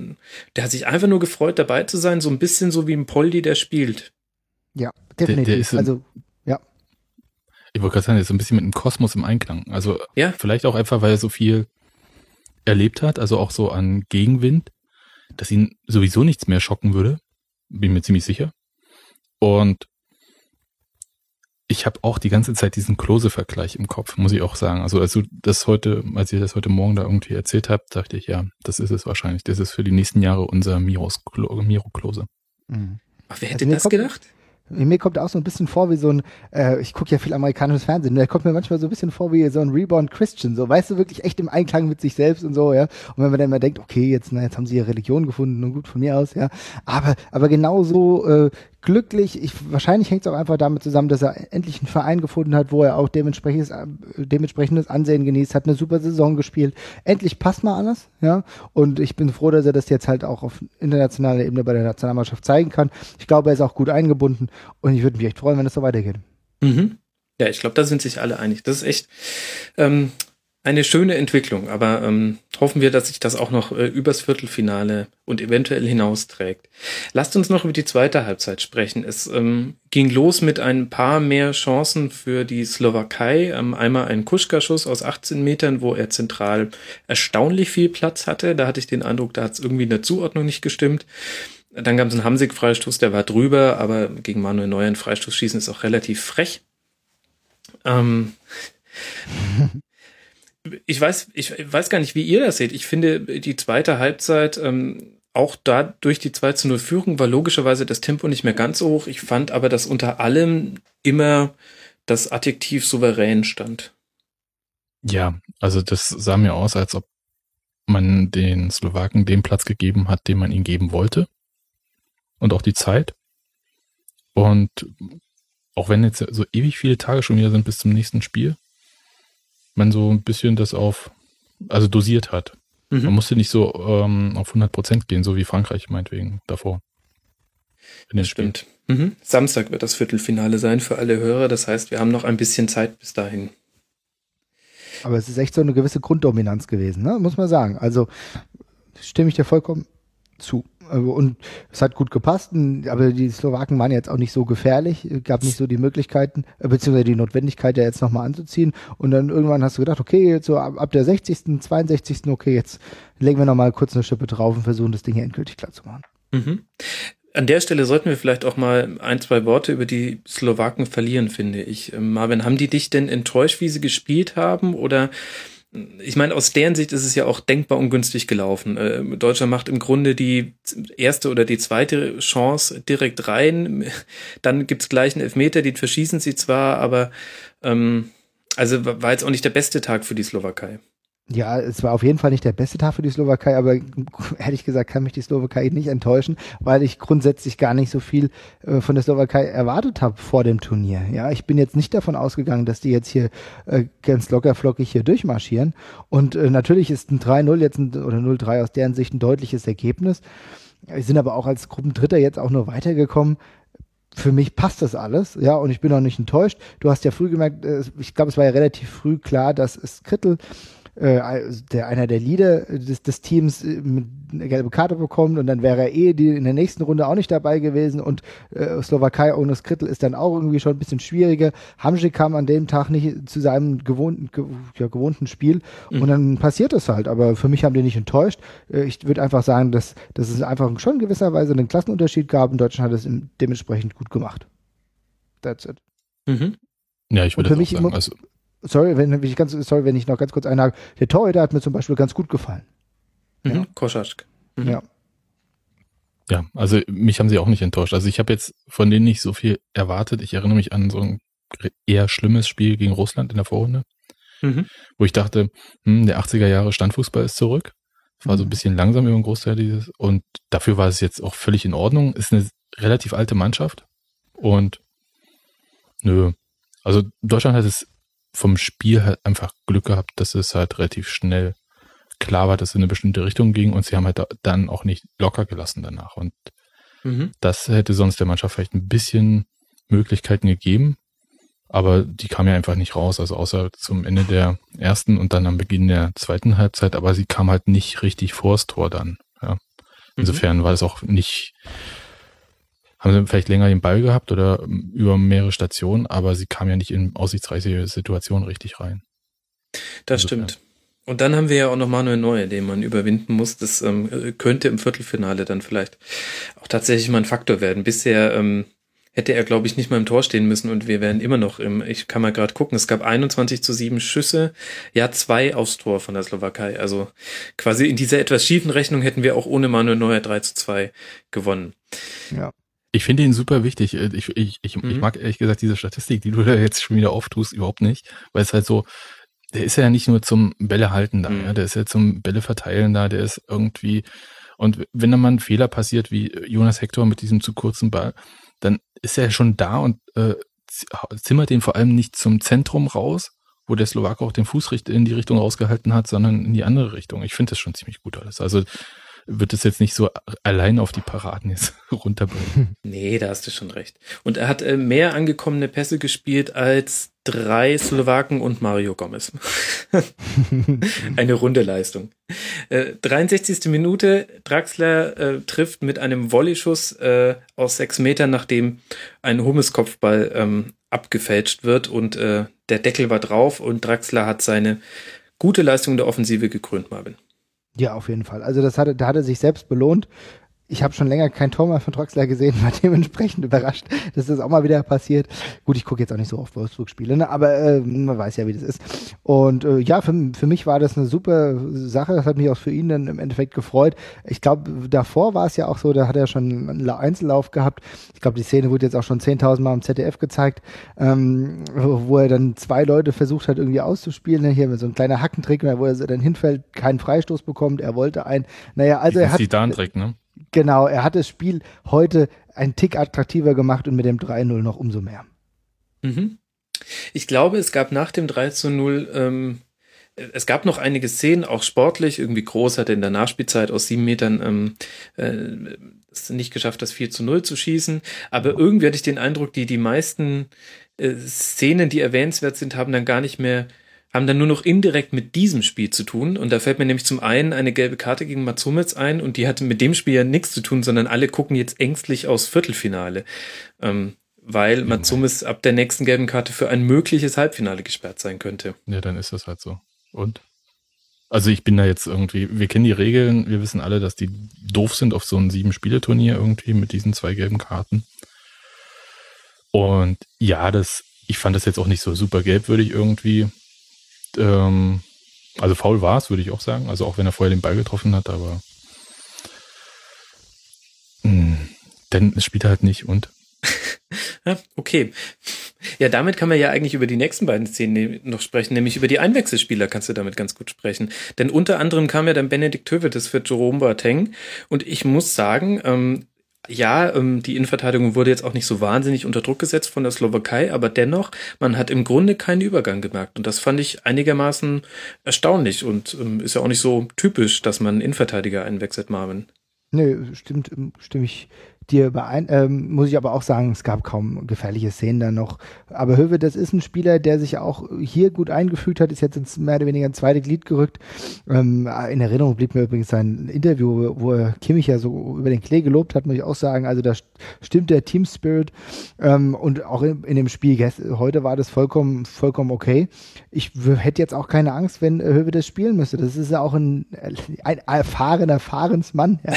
der hat sich einfach nur gefreut, dabei zu sein, so ein bisschen so wie ein Poldi, der spielt.
Ja, definitiv.
der ist im-
also
Ich wollte gerade sagen, so ein bisschen mit dem Kosmos im Einklang. Also
Ja.
vielleicht auch einfach, weil er so viel erlebt hat, also auch so an Gegenwind, dass ihn sowieso nichts mehr schocken würde. Bin mir ziemlich sicher. Und ich habe auch die ganze Zeit diesen Klose-Vergleich im Kopf, muss ich auch sagen. Also als du das heute, als ihr das heute Morgen da irgendwie erzählt habt, dachte ich, ja, das ist es wahrscheinlich. Das ist für die nächsten Jahre unser Miros Miro Klose.
mh.
Ach, wer
Also
hätte
mir
das
kommt-
gedacht?
mir kommt auch so ein bisschen vor wie so ein, äh, ich gucke ja viel amerikanisches Fernsehen, der kommt mir manchmal so ein bisschen vor wie so ein Reborn Christian, so, weißt du, wirklich echt im Einklang mit sich selbst und so, ja. Und wenn man dann immer denkt, okay, jetzt, na, jetzt haben sie ihre Religion gefunden und gut von mir aus, ja. Aber, aber genauso äh, glücklich, ich, wahrscheinlich hängt es auch einfach damit zusammen, dass er endlich einen Verein gefunden hat, wo er auch dementsprechendes, dementsprechendes Ansehen genießt, hat eine super Saison gespielt. Endlich passt mal alles, ja. Und ich bin froh, dass er das jetzt halt auch auf internationaler Ebene bei der Nationalmannschaft zeigen kann. Ich glaube, er ist auch gut eingebunden und ich würde mich echt freuen, wenn es so weitergeht.
Mhm. Ja, ich glaube, da sind sich alle einig. Das ist echt ähm, eine schöne Entwicklung, aber ähm, hoffen wir, dass sich das auch noch äh, übers Viertelfinale und eventuell hinausträgt. Lasst uns noch über die zweite Halbzeit sprechen. Es ähm, ging los mit ein paar mehr Chancen für die Slowakei. Ähm, einmal ein Kuschka-Schuss aus 18 Metern, wo er zentral erstaunlich viel Platz hatte. Da hatte ich den Eindruck, da hat es irgendwie in der Zuordnung nicht gestimmt. Dann gab es einen Hamsik-Freistoß, der war drüber, aber gegen Manuel Neuer ein Freistoß schießen ist auch relativ frech. Ähm, ich weiß, ich weiß gar nicht, wie ihr das seht. Ich finde, die zweite Halbzeit, ähm, auch da durch die 2 zu 0 Führung war logischerweise das Tempo nicht mehr ganz so hoch. Ich fand aber, dass unter allem immer das Adjektiv souverän stand.
Ja, also das sah mir aus, als ob man den Slowaken den Platz gegeben hat, den man ihnen geben wollte. Und auch die Zeit. Und auch wenn jetzt so ewig viele Tage schon wieder sind bis zum nächsten Spiel, man so ein bisschen das auf, also dosiert hat. Man
Mhm.
musste nicht so ähm, auf 100 Prozent gehen, so wie Frankreich meinetwegen davor.
Das stimmt. Mhm. Samstag wird das Viertelfinale sein für alle Hörer. Das heißt, wir haben noch ein bisschen Zeit bis dahin.
Aber es ist echt so eine gewisse Grunddominanz gewesen, ne? muss man sagen. Also stimme ich dir vollkommen zu. Also, und es hat gut gepasst, aber die Slowaken waren jetzt auch nicht so gefährlich, gab nicht so die Möglichkeiten, äh, beziehungsweise die Notwendigkeit, ja jetzt nochmal anzuziehen. Und dann irgendwann hast du gedacht, okay, jetzt so ab, der 60., 62., okay, jetzt legen wir nochmal kurz eine Schippe drauf und versuchen das Ding hier endgültig klar zu machen.
Mhm. An der Stelle sollten wir vielleicht auch mal ein, zwei Worte über die Slowaken verlieren, finde ich. Ähm, Marvin, haben die dich denn enttäuscht, wie sie gespielt haben? Oder ich meine, aus deren Sicht ist es ja auch denkbar ungünstig gelaufen. Äh, Deutschland macht im Grunde die erste oder die zweite Chance direkt rein. Dann gibt's gleich einen Elfmeter, den verschießen sie zwar, aber ähm, also war jetzt auch nicht der beste Tag für die Slowakei.
Ja, es war auf jeden Fall nicht der beste Tag für die Slowakei, aber ehrlich gesagt kann mich die Slowakei nicht enttäuschen, weil ich grundsätzlich gar nicht so viel äh, von der Slowakei erwartet habe vor dem Turnier. Ja, ich bin jetzt nicht davon ausgegangen, dass die jetzt hier äh, ganz locker flockig hier durchmarschieren. Und äh, natürlich ist ein 3-0 jetzt ein, oder 0-3 aus deren Sicht ein deutliches Ergebnis. Wir sind aber auch als Gruppendritter jetzt auch nur weitergekommen für mich passt das alles, ja, und ich bin auch nicht enttäuscht. Du hast ja früh gemerkt, äh, ich glaube, es war ja relativ früh klar, dass es Krittel äh, der einer der Leader des, des Teams äh, mit eine gelbe Karte bekommt und dann wäre er eh die in der nächsten Runde auch nicht dabei gewesen und äh, Slowakei ohne Skrittel ist dann auch irgendwie schon ein bisschen schwieriger. Hamsik kam an dem Tag nicht zu seinem gewohnten, ge, ja, gewohnten Spiel mhm. und dann passiert es halt. Aber für mich haben die nicht enttäuscht. Äh, ich würde einfach sagen, dass, dass es einfach schon in gewisser Weise einen Klassenunterschied gab und Deutschland hat es dementsprechend gut gemacht. That's it.
Mhm. Ja, ich würde
auch sagen, also sorry, wenn ich ganz, sorry, wenn ich noch ganz kurz einhake, der Torhüter hat mir zum Beispiel ganz gut gefallen.
Mhm, ja. Koschaschk.
Mhm. Ja.
Ja, also mich haben sie auch nicht enttäuscht. Also ich habe jetzt von denen nicht so viel erwartet. Ich erinnere mich an so ein eher schlimmes Spiel gegen Russland in der Vorrunde, mhm. wo ich dachte, hm, der 80er Jahre Standfußball ist zurück. War so ein mhm. bisschen langsam über den Großteil dieses und dafür war es jetzt auch völlig in Ordnung. Ist eine relativ alte Mannschaft und nö. Also Deutschland hat es vom Spiel halt einfach Glück gehabt, dass es halt relativ schnell klar war, dass es in eine bestimmte Richtung ging und sie haben halt dann auch nicht locker gelassen danach. Und mhm. das hätte sonst der Mannschaft vielleicht ein bisschen Möglichkeiten gegeben, aber die kam ja einfach nicht raus, also außer zum Ende der ersten und dann am Beginn der zweiten Halbzeit, aber sie kam halt nicht richtig vors Tor dann. Ja. Mhm. Insofern mhm. war es auch nicht haben sie vielleicht länger den Ball gehabt oder ähm, über mehrere Stationen, aber sie kam ja nicht in aussichtsreiche Situationen richtig rein.
Das Insofern. stimmt. Und dann haben wir ja auch noch Manuel Neuer, den man überwinden muss. Das ähm, könnte im Viertelfinale dann vielleicht auch tatsächlich mal ein Faktor werden. Bisher ähm, hätte er, glaube ich, nicht mal im Tor stehen müssen und wir wären immer noch im, ich kann mal gerade gucken, es gab 21 zu 7 Schüsse, ja, zwei aufs Tor von der Slowakei. Also quasi in dieser etwas schiefen Rechnung hätten wir auch ohne Manuel Neuer 3 zu 2 gewonnen.
Ja. Ich finde ihn super wichtig. Äh, ich, ich, ich, mhm. ich mag ehrlich gesagt diese Statistik, die du da jetzt schon wieder auftust, überhaupt nicht, weil es halt so, der ist ja nicht nur zum Bälle halten da, mhm. ja, der ist ja zum Bälle verteilen da, der ist irgendwie, und wenn dann mal ein Fehler passiert, wie Jonas Hector mit diesem zu kurzen Ball, dann ist er schon da und äh, zimmert den vor allem nicht zum Zentrum raus, wo der Slowake auch den Fuß in die Richtung rausgehalten hat, sondern in die andere Richtung. Ich finde das schon ziemlich gut alles. Also wird es jetzt nicht so allein auf die Paraden jetzt runterbringen.
Nee, da hast du schon recht. Und er hat äh, mehr angekommene Pässe gespielt als drei Slowaken und Mario Gomez. Eine runde Leistung. Äh, 63. Minute, Draxler äh, trifft mit einem Volleyschuss äh, aus sechs Metern, nachdem ein Hummeskopfball ähm, abgefälscht wird und äh, der Deckel war drauf und Draxler hat seine gute Leistung der Offensive gekrönt, Marvin.
Ja, auf jeden Fall. Also das hatte, da hat er sich selbst belohnt ich habe schon länger kein Tor mehr von Troxler gesehen, war dementsprechend überrascht, dass das auch mal wieder passiert. Gut, ich gucke jetzt auch nicht so oft Wolfsburg-Spiele, ne? aber äh, man weiß ja, wie das ist. Und äh, ja, für, für mich war das eine super Sache. Das hat mich auch für ihn dann im Endeffekt gefreut. Ich glaube, davor war es ja auch so, da hat er schon einen Einzellauf gehabt. Ich glaube, die Szene wurde jetzt auch schon 10.000 Mal im ZDF gezeigt, ähm, wo er dann zwei Leute versucht hat, irgendwie auszuspielen. Ne? Hier mit so ein kleiner Hackentrick, wo er dann hinfällt, keinen Freistoß bekommt. Er wollte einen. Naja, also er hat.
Zidane-Trick, ne?
Genau, er hat das Spiel heute einen Tick attraktiver gemacht und mit dem 3-0 noch umso mehr.
Mhm. Ich glaube, es gab nach dem 3 0, ähm, es gab noch einige Szenen, auch sportlich, irgendwie groß hat er in der Nachspielzeit aus sieben Metern ähm, äh, es nicht geschafft, das 4 zu 0 zu schießen. Aber irgendwie hatte ich den Eindruck, die, die meisten äh, Szenen, die erwähnenswert sind, haben dann gar nicht mehr haben dann nur noch indirekt mit diesem Spiel zu tun. Und da fällt mir nämlich zum einen eine gelbe Karte gegen Matsumitz ein und die hatte mit dem Spiel ja nichts zu tun, sondern alle gucken jetzt ängstlich aus Viertelfinale. Ähm, weil Matsumis ab der nächsten gelben Karte für ein mögliches Halbfinale gesperrt sein könnte.
Ja, dann ist das halt so. Und? Also ich bin da jetzt irgendwie, wir kennen die Regeln, wir wissen alle, dass die doof sind auf so ein Sieben-Spiele-Turnier irgendwie mit diesen zwei gelben Karten. Und ja, das, ich fand das jetzt auch nicht so super gelbwürdig irgendwie. Ähm, also faul war es, würde ich auch sagen. Also auch wenn er vorher den Ball getroffen hat, aber mh, hm, dann spielt er halt nicht und
okay. Ja, damit kann man ja eigentlich über die nächsten beiden Szenen noch sprechen, nämlich über die Einwechselspieler kannst du damit ganz gut sprechen. Denn unter anderem kam ja dann Benedikt Hövedes für Jerome Boateng und ich muss sagen, ähm, ja, ähm, die Innenverteidigung wurde jetzt auch nicht so wahnsinnig unter Druck gesetzt von der Slowakei, aber dennoch, man hat im Grunde keinen Übergang gemerkt. Und das fand ich einigermaßen erstaunlich und ähm, ist ja auch nicht so typisch, dass man Innenverteidiger einwechselt, Marvin.
Nö, stimmt, stimme ich dir überein, ähm, muss ich aber auch sagen, es gab kaum gefährliche Szenen da noch. Aber Höwe, das ist ein Spieler, der sich auch hier gut eingefügt hat, ist jetzt ins mehr oder weniger ein zweites Glied gerückt. Ähm, in Erinnerung blieb mir übrigens sein Interview, wo er Kimmich ja so über den Klee gelobt hat, muss ich auch sagen. Also da stimmt der Team Spirit ähm, und auch in, in, dem Spiel heute war das vollkommen, vollkommen okay. Ich hätte jetzt auch keine Angst, wenn Höwe das spielen müsste. Das ist ja auch ein, ein erfahrener Fahrensmann, ja.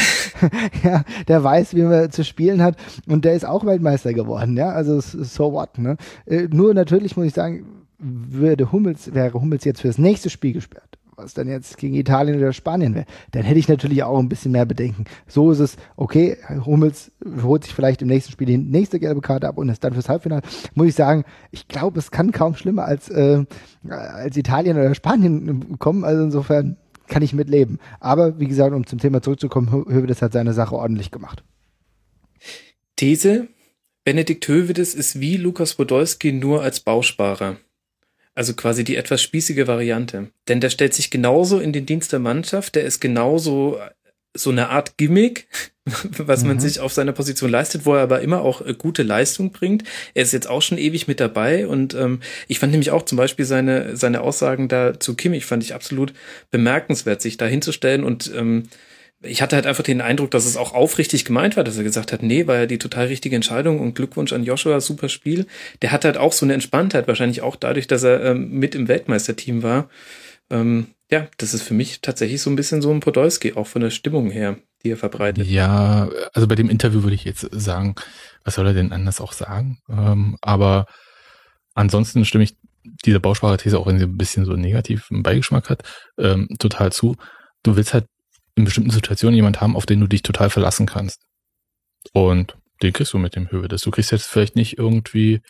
ja, der weiß, wie man zu spielen hat und der ist auch Weltmeister geworden, ja, also so what, ne? Äh, nur natürlich muss ich sagen, würde Hummels, wäre Hummels jetzt für das nächste Spiel gesperrt, was dann jetzt gegen Italien oder Spanien wäre, dann hätte ich natürlich auch ein bisschen mehr Bedenken. So ist es, okay, Hummels holt sich vielleicht im nächsten Spiel die nächste gelbe Karte ab und ist dann fürs Halbfinale. Muss ich sagen, ich glaube, es kann kaum schlimmer als, äh, als Italien oder Spanien kommen. Also insofern kann ich mitleben. Aber wie gesagt, um zum Thema zurückzukommen, Höwe, hat seine Sache ordentlich gemacht.
These, Benedikt Hövedes ist wie Lukas Podolski nur als Bausparer. Also quasi die etwas spießige Variante. Denn der stellt sich genauso in den Dienst der Mannschaft, der ist genauso so eine Art Gimmick, was man mhm. sich auf seiner Position leistet, wo er aber immer auch äh, gute Leistung bringt. Er ist jetzt auch schon ewig mit dabei und ähm, ich fand nämlich auch zum Beispiel seine, seine Aussagen da zu Kimmich fand ich absolut bemerkenswert, sich da hinzustellen und ähm, ich hatte halt einfach den Eindruck, dass es auch aufrichtig gemeint war, dass er gesagt hat, nee, war ja die total richtige Entscheidung und Glückwunsch an Joshua, super Spiel. Der hat halt auch so eine Entspanntheit, wahrscheinlich auch dadurch, dass er ähm, mit im Weltmeisterteam war. Ähm, ja, das ist für mich tatsächlich so ein bisschen so ein Podolski, auch von der Stimmung her, die er verbreitet.
Ja, also bei dem Interview würde ich jetzt sagen, was soll er denn anders auch sagen? Ähm, aber ansonsten stimme ich dieser Bausprache-These, auch wenn sie ein bisschen so einen Beigeschmack hat, ähm, total zu. Du willst halt in bestimmten Situationen jemand haben, auf den du dich total verlassen kannst. Und den kriegst du mit dem Höhe. Du kriegst jetzt vielleicht nicht irgendwie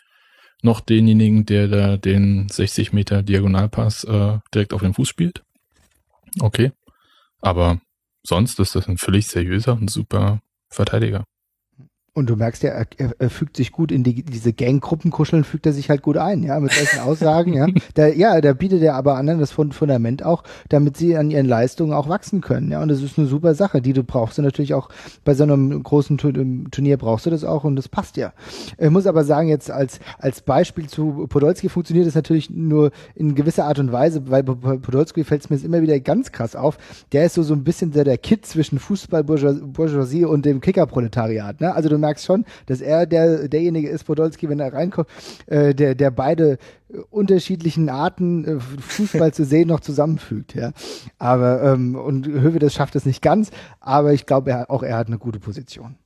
noch denjenigen, der da den 60 Meter Diagonalpass äh, direkt auf den Fuß spielt. Okay. Aber sonst ist das ein völlig seriöser und super Verteidiger.
Und du merkst ja, er, er, fügt sich gut in die, diese Gang-Gruppenkuscheln, fügt er sich halt gut ein, ja, mit solchen Aussagen, ja. Da, ja, da bietet er aber anderen das Fundament auch, damit sie an ihren Leistungen auch wachsen können, ja. Und das ist eine super Sache, die du brauchst. Und natürlich auch bei so einem großen Turnier brauchst du das auch und das passt ja. Ich muss aber sagen, jetzt als, als Beispiel zu Podolski funktioniert das natürlich nur in gewisser Art und Weise, weil Podolski fällt es mir immer wieder ganz krass auf. Der ist so, so ein bisschen der, der Kid zwischen Fußball-Bourgeoisie und dem Kicker-Proletariat, ne. Also du merkst schon, dass er der, derjenige ist, Podolski, wenn er reinkommt, äh, der, der beide unterschiedlichen Arten äh, Fußball zu sehen noch zusammenfügt, ja. Aber ähm, und Höwe das schafft es nicht ganz, aber ich glaube, er, auch er hat eine gute Position.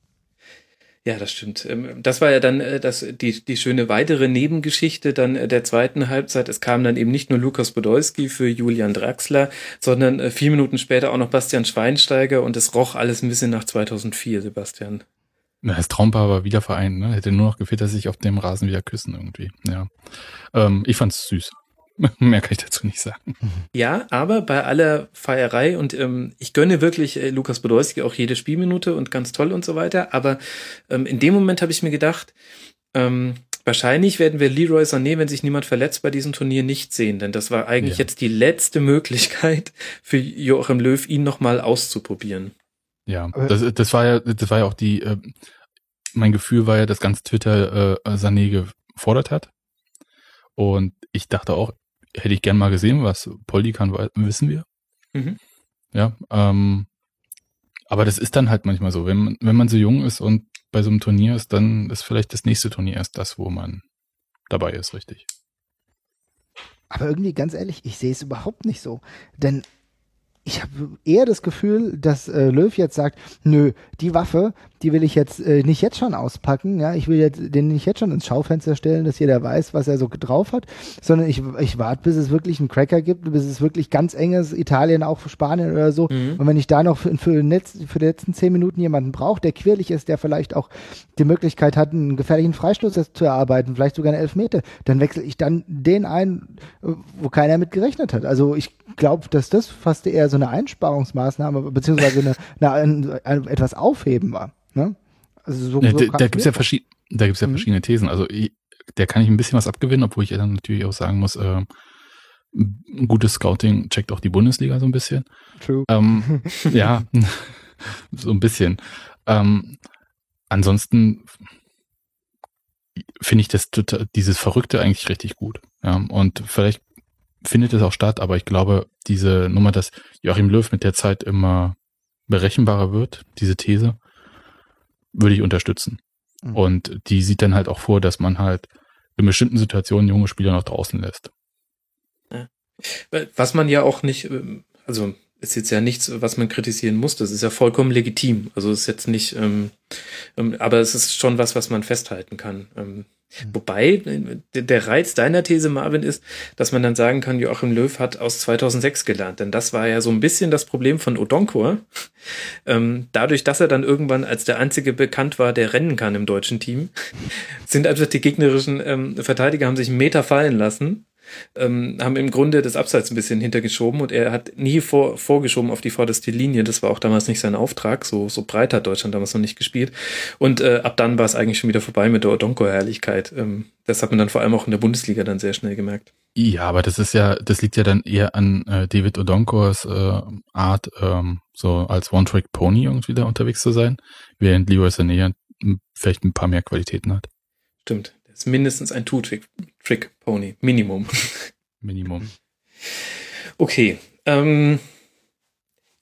Ja, das stimmt. Ähm, das war ja dann äh, das, die, die schöne weitere Nebengeschichte dann äh, der zweiten Halbzeit. Es kam dann eben nicht nur Lukas Podolski für Julian Draxler, sondern vier Minuten später auch noch Bastian Schweinsteiger und es roch alles ein bisschen nach 2004, Sebastian.
Na, das Traumpaar war wieder vereint, ne? Hätte nur noch gefehlt, dass sie sich auf dem Rasen wieder küssen irgendwie. Ja. Ähm, ich fand's süß. Mehr kann ich dazu nicht sagen.
Ja, aber bei aller Feierei und ähm, ich gönne wirklich äh, Lukas Podolski auch jede Spielminute und ganz toll und so weiter. Aber ähm, in dem Moment habe ich mir gedacht, ähm, wahrscheinlich werden wir Leroy Sané, wenn sich niemand verletzt, bei diesem Turnier nicht sehen, denn das war eigentlich ja. jetzt die letzte Möglichkeit für Joachim Löw, ihn nochmal auszuprobieren.
Ja, das, das war ja, das war ja auch die, äh, mein Gefühl war ja, dass ganz Twitter äh, Sané gefordert hat. Und ich dachte auch, hätte ich gern mal gesehen, was Poldi kann, wissen wir. Mhm. Ja, ähm, aber das ist dann halt manchmal so, wenn man, wenn man so jung ist und bei so einem Turnier ist, dann ist vielleicht das nächste Turnier erst das, wo man dabei ist, richtig.
Aber irgendwie, ganz ehrlich, ich sehe es überhaupt nicht so. Denn ich habe eher das Gefühl, dass äh, Löw jetzt sagt, nö, die Waffe, die will ich jetzt äh, nicht jetzt schon auspacken, ja, ich will jetzt den nicht jetzt schon ins Schaufenster stellen, dass jeder weiß, was er so drauf hat, sondern ich, ich warte, bis es wirklich einen Cracker gibt, bis es wirklich ganz enges Italien, auch für Spanien oder so. Mhm. Und wenn ich da noch für, für, Netz, für die letzten zehn Minuten jemanden brauche, der quirlig ist, der vielleicht auch die Möglichkeit hat, einen gefährlichen Freistoß zu erarbeiten, vielleicht sogar eine Elfmeter, dann wechsle ich dann den ein, wo keiner mit gerechnet hat. Also ich glaube, dass das fast eher so eine Einsparungsmaßnahme beziehungsweise eine, eine, eine etwas Aufheben war. Ne?
Also so, ja, so da, da gibt es ja, verschied da gibt's ja mhm. verschiedene Thesen. Also ich, der kann ich ein bisschen was abgewinnen, obwohl ich dann natürlich auch sagen muss, äh, ein gutes Scouting checkt auch die Bundesliga so ein bisschen. True. Ähm, ja, so ein bisschen. Ähm, ansonsten finde ich das total, dieses Verrückte eigentlich richtig gut. Ja, und vielleicht findet es auch statt, aber ich glaube, diese Nummer, dass Joachim Löw mit der Zeit immer berechenbarer wird, diese These, würde ich unterstützen. Mhm. Und die sieht dann halt auch vor, dass man halt in bestimmten Situationen junge Spieler noch draußen lässt.
Was man ja auch nicht, ähm, also ist jetzt ja nichts, was man kritisieren muss. Das ist ja vollkommen legitim. Also ist jetzt nicht, ähm, ähm, aber es ist schon was, was man festhalten kann. Ähm. Wobei der Reiz deiner These, Marvin, ist, dass man dann sagen kann, Joachim Löw hat aus 2006 gelernt. Denn das war ja so ein bisschen das Problem von Odonkor. Ähm, dadurch, dass er dann irgendwann als der Einzige bekannt war, der rennen kann im deutschen Team, sind einfach die gegnerischen ähm, Verteidiger haben sich einen Meter fallen lassen ähm, haben im Grunde das Abseits ein bisschen hintergeschoben und er hat nie vor, vorgeschoben auf die vorderste Linie. Das war auch damals nicht sein Auftrag. So, so breit hat Deutschland damals noch nicht gespielt. Und äh, ab dann war es eigentlich schon wieder vorbei mit der Odonko-Herrlichkeit. Ähm, das hat man dann vor allem auch in der Bundesliga dann sehr schnell gemerkt.
Ja, aber das ist ja, das liegt ja dann eher an äh, David Odonkors äh, Art, ähm, so als One-Track-Pony irgendwie da unterwegs zu sein, während Leroy Sané vielleicht ein paar mehr Qualitäten hat.
Stimmt ist mindestens ein Two-Trick-Pony. Minimum.
Minimum.
Okay. Ähm,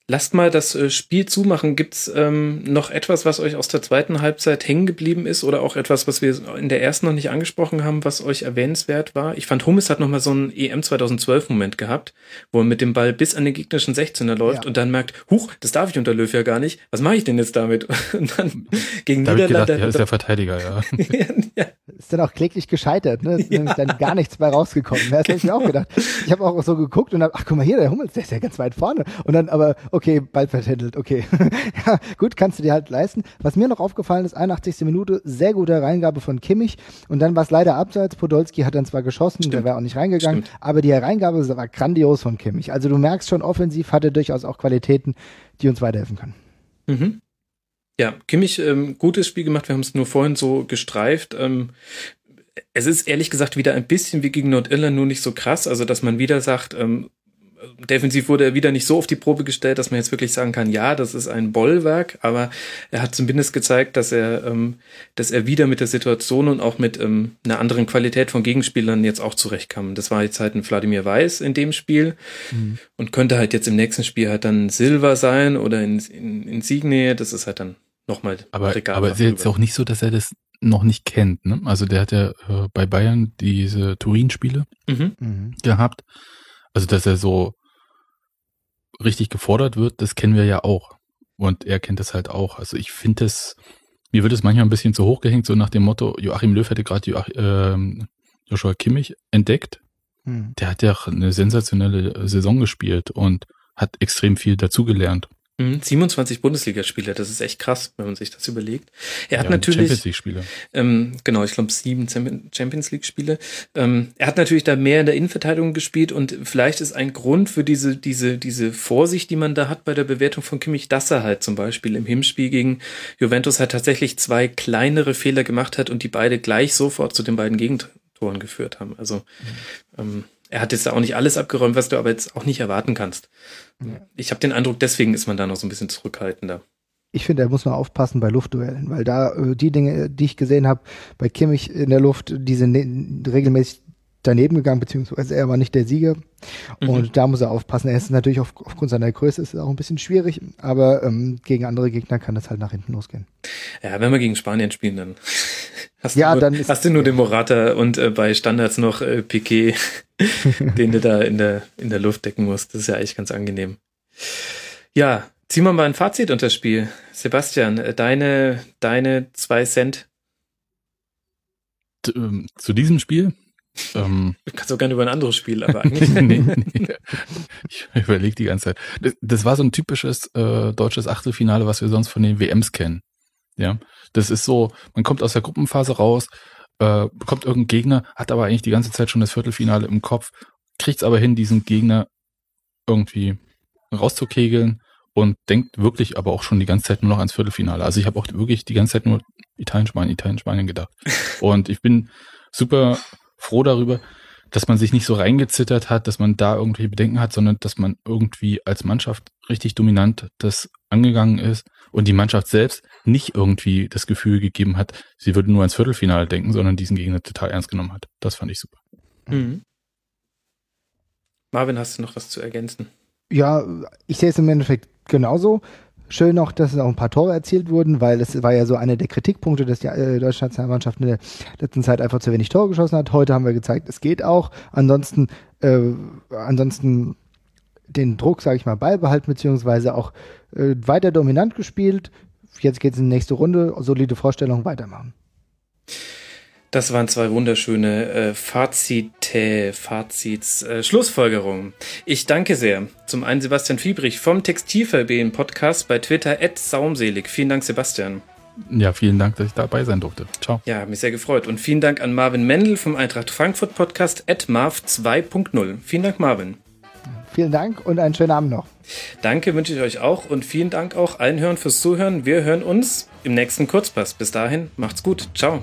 Lasst mal das äh, Spiel zumachen. Gibt's ähm, noch etwas, was euch aus der zweiten Halbzeit hängen geblieben ist oder auch etwas, was wir in der ersten noch nicht angesprochen haben, was euch erwähnenswert war? Ich fand, Hummes hat noch mal so einen EM 2012 Moment gehabt, wo er mit dem Ball bis an den gegnerischen 16er läuft ja. und dann merkt, huch, das darf ich unter Löw ja gar nicht. Was mache ich denn jetzt damit? Und dann
gegen da Niederlande. Gedacht, ja, ist der Verteidiger, ja. ja,
ja. Ist dann auch kläglich gescheitert, ne? Ist ja. nämlich dann gar nichts bei rausgekommen. Das habe ich mir auch gedacht. Ich habe auch so geguckt und hab, ach guck mal hier, der Hummels, der ist ja ganz weit vorne. Und dann aber, okay, Ball vertändelt, okay. ja, gut, kannst du dir halt leisten. Was mir noch aufgefallen ist, 81. Minute, sehr gute Reingabe von Kimmich und dann war es leider abseits. Podolski hat dann zwar geschossen, Stimmt. der wäre auch nicht reingegangen, Stimmt. aber die Reingabe war grandios von Kimmich. Also du merkst schon, offensiv hat er durchaus auch Qualitäten, die uns weiterhelfen können.
Mhm. Ja, Kimmich, ähm, gutes Spiel gemacht. Wir haben es nur vorhin so gestreift. Ähm, es ist ehrlich gesagt wieder ein bisschen wie gegen Nordirland, nur nicht so krass. Also, dass man wieder sagt, ähm, defensiv wurde er wieder nicht so auf die Probe gestellt, dass man jetzt wirklich sagen kann, ja, das ist ein Bollwerk, aber er hat zumindest gezeigt, dass er, ähm, dass er wieder mit der Situation und auch mit ähm, einer anderen Qualität von Gegenspielern jetzt auch zurechtkam. Das war jetzt halt ein Vladimir Weiß in dem Spiel mhm. und könnte halt jetzt im nächsten Spiel halt dann Silva sein oder in, in, in Siegnähe. Das ist halt dann nochmal.
Aber, aber es ist jetzt auch nicht so, dass er das noch nicht kennt. Ne? Also der hat ja äh, bei Bayern diese Turin-Spiele mhm. mhm. gehabt. Also, dass er so richtig gefordert wird, das kennen wir ja auch. Und er kennt das halt auch. Also ich finde es, mir wird es manchmal ein bisschen zu hoch gehängt, so nach dem Motto, Joachim Löw hätte gerade äh, Joshua Kimmich entdeckt. Hm. Der hat ja eine sensationelle Saison gespielt und hat extrem viel dazugelernt.
27 mhm, Bundesligaspiele, das ist echt krass, wenn man sich das überlegt. Er hat ja, natürlich Champions League Spiele. Ähm, genau, ich glaube sieben Champions League Spiele. Ähm, er hat natürlich da mehr in der Innenverteidigung gespielt und vielleicht ist ein Grund für diese diese diese Vorsicht, die man da hat bei der Bewertung von Kimmich, dass er halt zum Beispiel im Hinspiel gegen Juventus halt tatsächlich zwei kleinere Fehler gemacht hat und die beide gleich sofort zu den beiden Gegentoren geführt haben. Also mhm. ähm, er hat jetzt auch nicht alles abgeräumt, was du aber jetzt auch nicht erwarten kannst. Ja. Ich habe den Eindruck, deswegen ist man da noch so ein bisschen zurückhaltender.
Ich finde, er muss mal aufpassen bei Luftduellen, weil da äh, die Dinge, die ich gesehen habe, bei Kimmich in der Luft, diese ne regelmäßig daneben gegangen, beziehungsweise er war nicht der Sieger.
Mhm.
Und da muss er aufpassen. Er ist natürlich auf, aufgrund seiner Größe ist es auch ein bisschen schwierig, aber ähm, gegen andere Gegner kann das halt nach hinten losgehen.
Ja, wenn wir gegen Spanien spielen, dann hast
Ja,
du nur,
dann ist-
hast du nur den Morata und äh, bei Standards noch äh, Piquet, den du da in der, in der Luft decken musst. Das ist ja eigentlich ganz angenehm. Ja, ziehen wir mal ein Fazit unter das Spiel. Sebastian, äh, deine, deine zwei Cent.
Ähm, Zu diesem Spiel? Ähm,
Du kannst auch gerne über ein anderes Spiel, aber eigentlich.
nee, nee. Ich überlege die ganze Zeit. Das, das war so ein typisches äh, deutsches Achtelfinale, was wir sonst von den WMs kennen. Ja, das ist so, man kommt aus der Gruppenphase raus, äh, bekommt irgendeinen Gegner, hat aber eigentlich die ganze Zeit schon das Viertelfinale im Kopf, kriegt es aber hin, diesen Gegner irgendwie rauszukegeln und denkt wirklich aber auch schon die ganze Zeit nur noch ans Viertelfinale. Also ich habe auch wirklich die ganze Zeit nur Italien, Spanien, Italien, Spanien gedacht. Und ich bin super froh darüber, dass man sich nicht so reingezittert hat, dass man da irgendwie Bedenken hat, sondern dass man irgendwie als Mannschaft richtig dominant das angegangen ist und die Mannschaft selbst nicht irgendwie das Gefühl gegeben hat, sie würde nur ans Viertelfinale denken, sondern diesen Gegner total ernst genommen hat. Das fand ich super.
Mhm. Marvin, hast du noch was zu ergänzen?
Ja, ich sehe es im Endeffekt genauso. Schön auch, dass auch ein paar Tore erzielt wurden, weil es war ja so einer der Kritikpunkte, dass die äh, deutsche Nationalmannschaft in der letzten Zeit einfach zu wenig Tore geschossen hat. Heute haben wir gezeigt, es geht auch. Ansonsten, äh, ansonsten den Druck, sage ich mal, beibehalten, beziehungsweise auch äh, weiter dominant gespielt. Jetzt geht es in die nächste Runde, solide Vorstellung, weitermachen.
Das waren zwei wunderschöne äh, Fazite, Fazits, äh, Schlussfolgerungen. Ich danke sehr. Zum einen Sebastian Fiebrich vom Textilverbehen Podcast bei Twitter at saumselig. Vielen Dank, Sebastian.
Ja, vielen Dank, dass ich dabei sein durfte. Ciao.
Ja, mich sehr gefreut. Und vielen Dank an Marvin Mendel vom Eintracht Frankfurt Podcast at marv 2.0. Vielen Dank, Marvin.
Vielen Dank und einen schönen Abend noch.
Danke wünsche ich euch auch und vielen Dank auch allen Hörern fürs Zuhören. Wir hören uns im nächsten Kurzpass. Bis dahin, macht's gut. Ciao.